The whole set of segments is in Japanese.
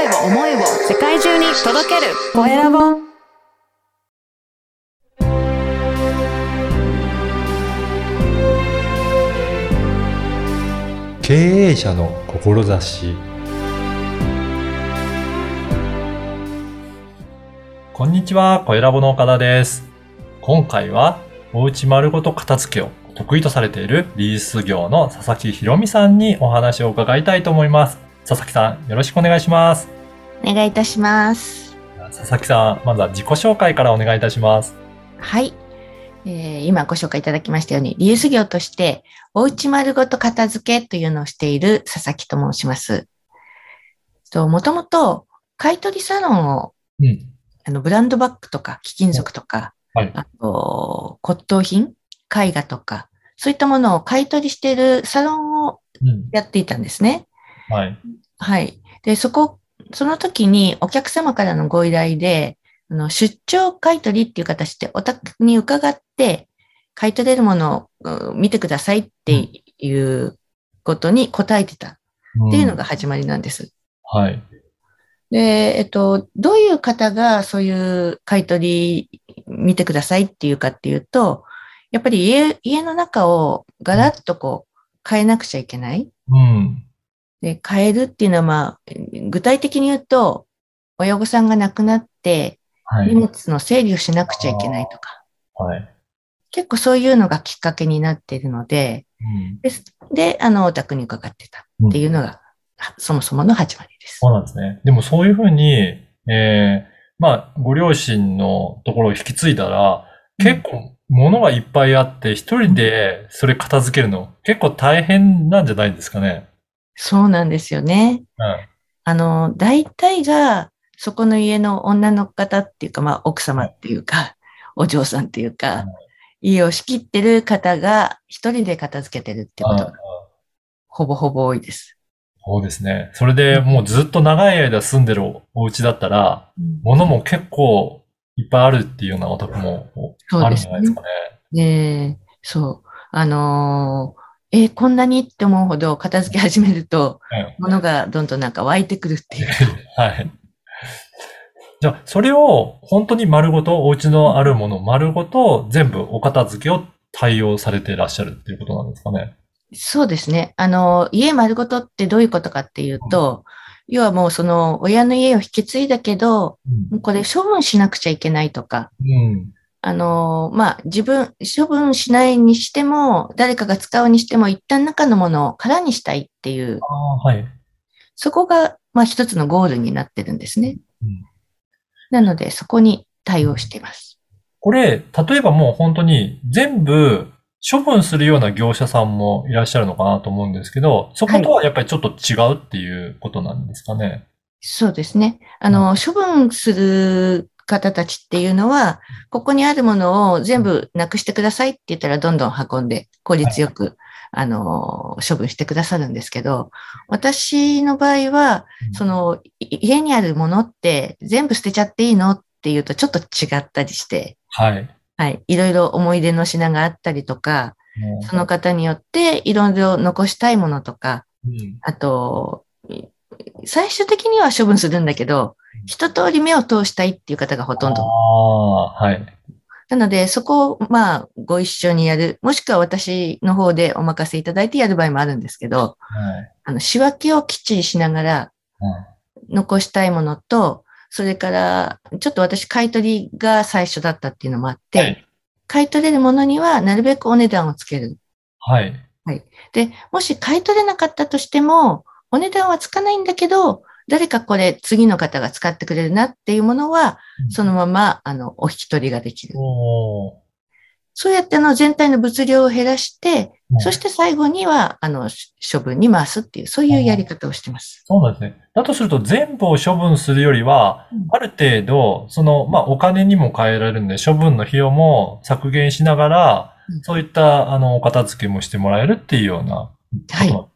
声を思いを世界中に届けるコエラボ経営者の志こんにちは、小ラボの岡田です。今回は、おうち丸ごと片付けを得意とされているリース業の佐々木ひろみさんにお話を伺いたいと思います。佐々木さん、よろしくお願いします。お願いいたします。佐々木さん、まずは自己紹介からお願いいたします。はい。えー今ご紹介いただきましたように、リユース業として、おうち丸ごと片付けというのをしている佐々木と申します。ともともと、買取サロンを、うん。あの、ブランドバッグとか、貴金属とか、はい。あと、骨董品、絵画とか、そういったものを買い取りしているサロンをうん。やっていたんですね。はい。はい。で、そこ、その時にお客様からのご依頼で、あの出張買い取りっていう形でお宅に伺って、買い取れるものをうん見てくださいっていうことに答えてたっていうのが始まりなんです。うん。はい。で、えっと、どういう方がそういう買い取り見てくださいっていうかっていうと、やっぱり家、家の中をガラッとこう変えなくちゃいけない。うん。で、変えるっていうのは、まあ、具体的に言うと、親御さんが亡くなって、はい。荷物の整理をしなくちゃいけないとか、はい。結構そういうのがきっかけになっているので、うん。ですで、あの、お宅に伺ってたっていうのが、はそもそもの始まりですそ。うなんですね。でもそういうふうに、えー、まあ、ご両親のところを引き継いだら、結構物がいっぱいあって、一人でそれ片付けるの結構大変なんじゃないですかね。そうなんですよね。うん。あの、大体が、そこの家の女の方っていうか、まあ、奥様っていうか、お嬢さんっていうか、家を仕切ってる方が一人で片付けてるってことあがほぼほぼ多いです。そうですね。それでもうずっと長い間住んでるお家だったら、物も結構いっぱいあるっていうようなお宅もあるんじゃないですかね。で、そう。あのーえーこんなにって思うほど片付け始めると、はい物がどんどんなんか湧いてくるっていう。はい。じゃあ、それを本当に丸ごと、お家のあるもの丸ごと全部お片付けを対応されていらっしゃるっていうことなんですかね。そうですね。あの、家丸ごとってどういうことかっていうと、要はもうその親の家を引き継いだけど、これ処分しなくちゃいけないとか、うん。あの、まあ、自分、処分しないにしても、誰かが使うにしても、一旦中のものを空にしたいっていう、はい。そこが、まあ、一つのゴールになってるんですね。うんなので、そこに対応しています。これ、例えばもう本当に全部処分するような業者さんもいらっしゃるのかなと思うんですけど、そことはやっぱりちょっと違うっていうことなんですかね。そうですね。あの、処分する方たちっていうのは、ここにあるものを全部なくしてくださいって言ったら、どんどん運んで、効率よく、あの、処分してくださるんですけど、私の場合は、その、い家にあるものって全部捨てちゃっていいのっていうとちょっと違ったりして、はい。はい。いろいろ思い出の品があったりとか、その方によっていろいろ残したいものとか、うんあと、い最終的には処分するんだけど、一通り目を通したいっていう方がほとんあど。あ、はい。なので、そこを、まあ、ご一緒にやる。もしくは私の方でお任せいただいてやる場合もあるんですけど、はい。あの、仕分けをきっちりしながら、残したいものと、それから、ちょっと私、買い取りが最初だったっていうのもあって、はい買い取れるものにはなるべくお値段をつける。はい。で、もし買い取れなかったとしても、お値段はつかないんだけど、誰かこれ次の方が使ってくれるなっていうものは、そのまま、あの、お引き取りができる。そうやってあの全体の物量を減らして、うんそして最後には、あの、し処分に回すっていう、そういうやり方をしてます。そうなんですね。だとすると全部を処分するよりは、うんある程度、その、まあ、お金にも変えられるんで、処分の費用も削減しながら、うんそういった、あの、お片付けもしてもらえるっていうようなことなんですかね。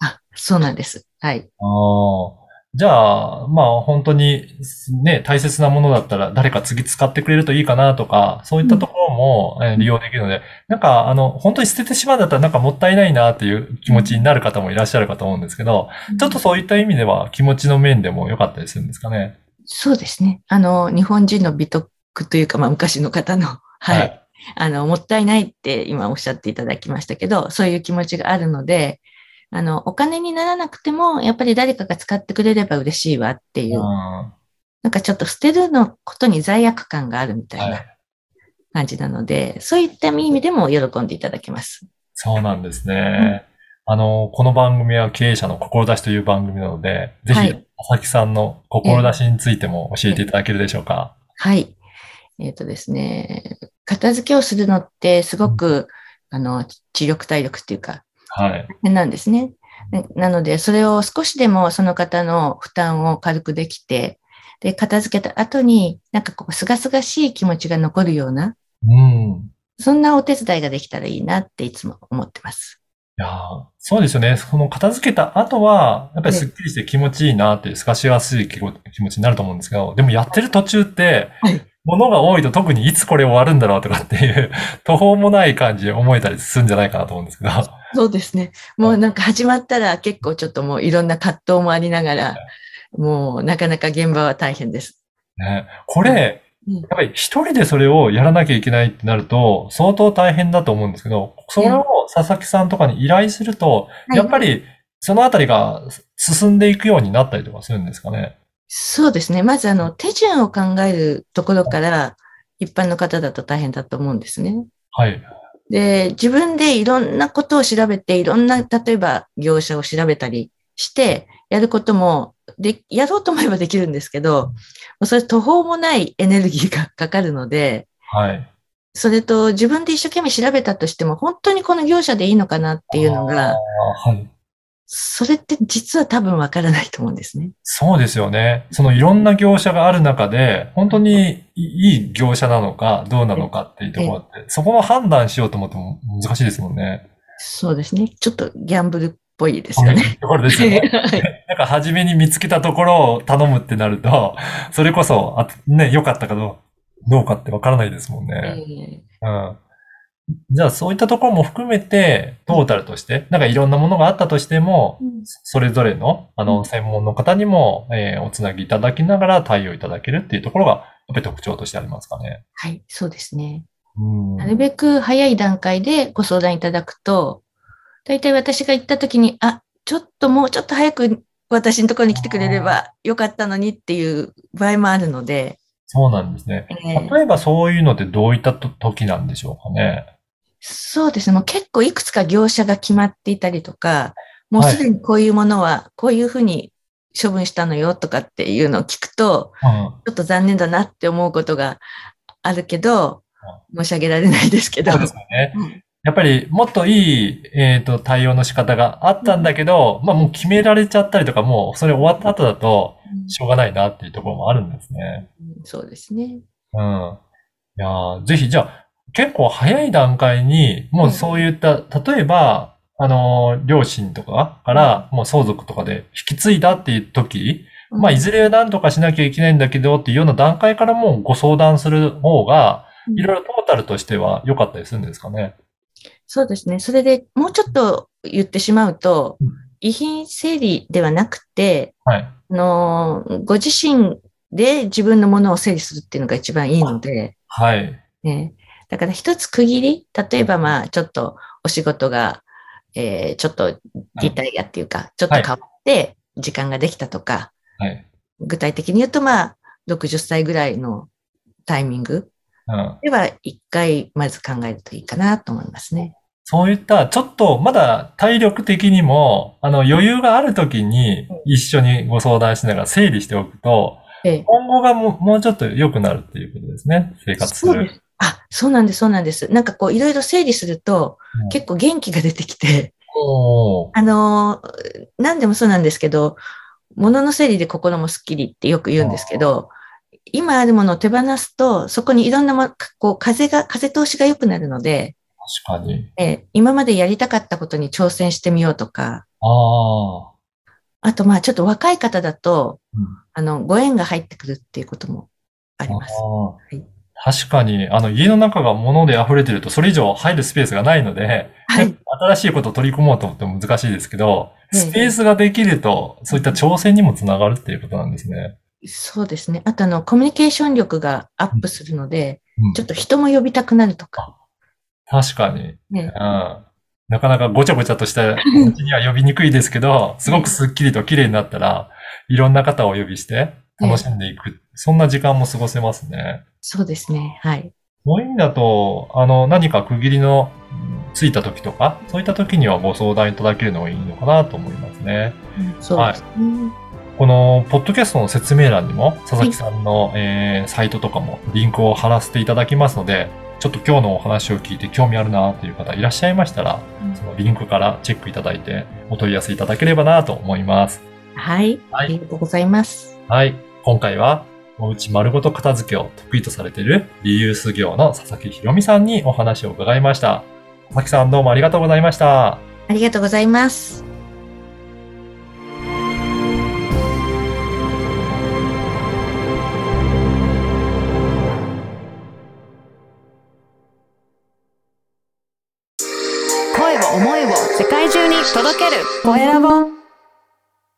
あ、そうなんです。はい。ああ。じゃあ、まあ本当にね、大切なものだったら誰か次使ってくれるといいかなとか、そういったところもえー利用できるので、なんか、あの、本当に捨ててしまうんだったらなんかもったいないなっていう気持ちになる方もいらっしゃるかと思うんですけど、ちょっとそういった意味では気持ちの面でも良かったりするんですかね？そうですね。あの、日本人の美徳というか、まあ昔の方の、はい。はいあの、もったいないって今おっしゃっていただきましたけど、そういう気持ちがあるので、あの、お金にならなくても、やっぱり誰かが使ってくれれば嬉しいわっていうう、んなんかちょっと捨てるのことに罪悪感があるみたいは。ない感じなので、そういった意味でも喜んでいただけます。そうなんですね。あの、この番組は経営者の志という番組なので、ぜひ、はい佐々木さんの志についても教えていただけるでしょうか？はい。えっ、とですね、片付けをするのってすごく、あの、知力体力っていうか、はい。なんですね。ななので、それを少しでもその方の負担を軽くできて、で、片付けた後に、なんかこう、すがすがしい気持ちが残るような、うん。そんなお手伝いができたらいいなっていつも思ってます。いやーそうですよね。その片付けた後は、やっぱりスッキリして気持ちいいなっていう、透かしやすい気持気持ちになると思うんですけど、でもやってる途中って、はい物が多いと特にいつこれ終わるんだろうとかっていう、途方もない感じで思えたりするんじゃないかなと思うんですけど。そうですね。もうなんか始まったら結構ちょっともういろんな葛藤もありながら、もうなかなか現場は大変です。ね、これ、うんやっぱり一人でそれをやらなきゃいけないってなると、相当大変だと思うんですけど、それを佐々木さんとかに依頼すると、はいやっぱりそのあたりが進んでいくようになったりとかするんですかね？そうですね。まずあの、手順を考えるところから、一般の方だと大変だと思うんですね。はい。で、自分でいろんなことを調べて、いろんな、例えば業者を調べたりして、やることも、で、やろうと思えばできるんですけど、それ途方もないエネルギーがかかるので、はい。それと自分で一生懸命調べたとしても、本当にこの業者でいいのかなっていうのあが、ーはい。それって実は多分わからないと思うんですね。そうですよね。そのいろんな業者がある中で、本当にいい業者なのか、どうなのかっていうところって、そこの判断しようと思っても難しいですもんね。そうですね。ちょっとギャンブルっぽいですよね。ところですよね。はいなんか初めに見つけたところを頼むってなると、それこそ、あね、良かったかどうかってわからないですもんね。えうん。じゃあそういったところも含めて、トータルとして、なんかいろんなものがあったとしても、ーそれぞれの、あの、うん専門の方にも、えーおつなぎいただきながら対応いただけるっていうところが、やっぱり特徴としてありますかね。はい、そうですね。うん。なるべく早い段階でご相談いただくと、大体私が行った時に、あ、ちょっともうちょっと早く私のところに来てくれればよかったのにっていう場合もあるので、そうなんですね。えー例えばそういうのってどういったと時なんでしょうかね？そうですね。もう結構いくつか業者が決まっていたりとか、もうすでにこういうものはこういうふうに処分したのよとかっていうのを聞くと、うん。ちょっと残念だなって思うことがあるけど、申し上げられないですけどそう。ですよねうん。やっぱりもっといい、えっと、対応の仕方があったんだけど、まあもう決められちゃったりとか、もうそれ終わった後だと、しょうがないなっていうところもあるんですね。そうですね。うん。いやーぜひ、じゃあ、結構早い段階に、もうそういった、例えば、あのー、両親とかから、もう相続とかで引き継いだっていう時、まあ、いずれ何とかしなきゃいけないんだけどっていうような段階からもうご相談する方が、うんいろいろトータルとしては良かったりするんですかね？そうですね。それでもうちょっと言ってしまうとうん、遺品整理ではなくて、はい。あの、ご自身で自分のものを整理するっていうのが一番いいので、はい。ね。だから一つ区切り、例えばまあちょっとお仕事が、えーちょっとリタイアっていうか、ちょっと変わって時間ができたとか、はい。具体的に言うとまあ60歳ぐらいのタイミングうん。では一回まず考えるといいかなと思いますね。そういった、ちょっと、まだ体力的にも、あの、余裕がある時に一緒にご相談しながら整理しておくと、ええ今後がもうもうちょっと良くなるっていうことですね。生活する。そうです。あ、そうなんです、そうなんです。なんかこういろいろ整理するとうん結構元気が出てきて、あのー、何でもそうなんですけど、物の整理で心もスッキリってよく言うんですけど、今あるものを手放すと、そこにいろんなも、こう、風が、風通しが良くなるので、確かに。えー今までやりたかったことに挑戦してみようとか、ああ。あとまあちょっと若い方だと、うんあの、ご縁が入ってくるっていうこともあります。あーい確かに、あの、家の中が物で溢れてると、それ以上入るスペースがないので、はい。新しいことを取り込もうと思っても難しいですけど、ええスペースができると、そういった挑戦にもつながるっていうことなんですね。そうですね。あと、あの、コミュニケーション力がアップするので、うんちょっと人も呼びたくなるとか。確かに。ねうん。なかなかごちゃごちゃとした感じには呼びにくいですけど、すごくスッキリと綺麗になったら、いろんな方をお呼びして楽しんでいく。そんな時間も過ごせますね。そうですね。はい。そういう意味だと、あの、何か区切りのうんついた時とか、そういった時にはご相談いただけるのがいいのかなと思いますね。そうですね。この、ポッドキャストの説明欄にも、佐々木さんの、えーサイトとかもリンクを貼らせていただきますので、ちょっと今日のお話を聞いて興味あるなという方いらっしゃいましたら、うんそのリンクからチェックいただいて、お問い合わせいただければなと思います。はい。はいありがとうございます。はい。今回は、おうち丸ごと片付けを得意とされているリユース業の佐々木ひろみさんにお話を伺いました。佐々木さんどうもありがとうございました。ありがとうございます。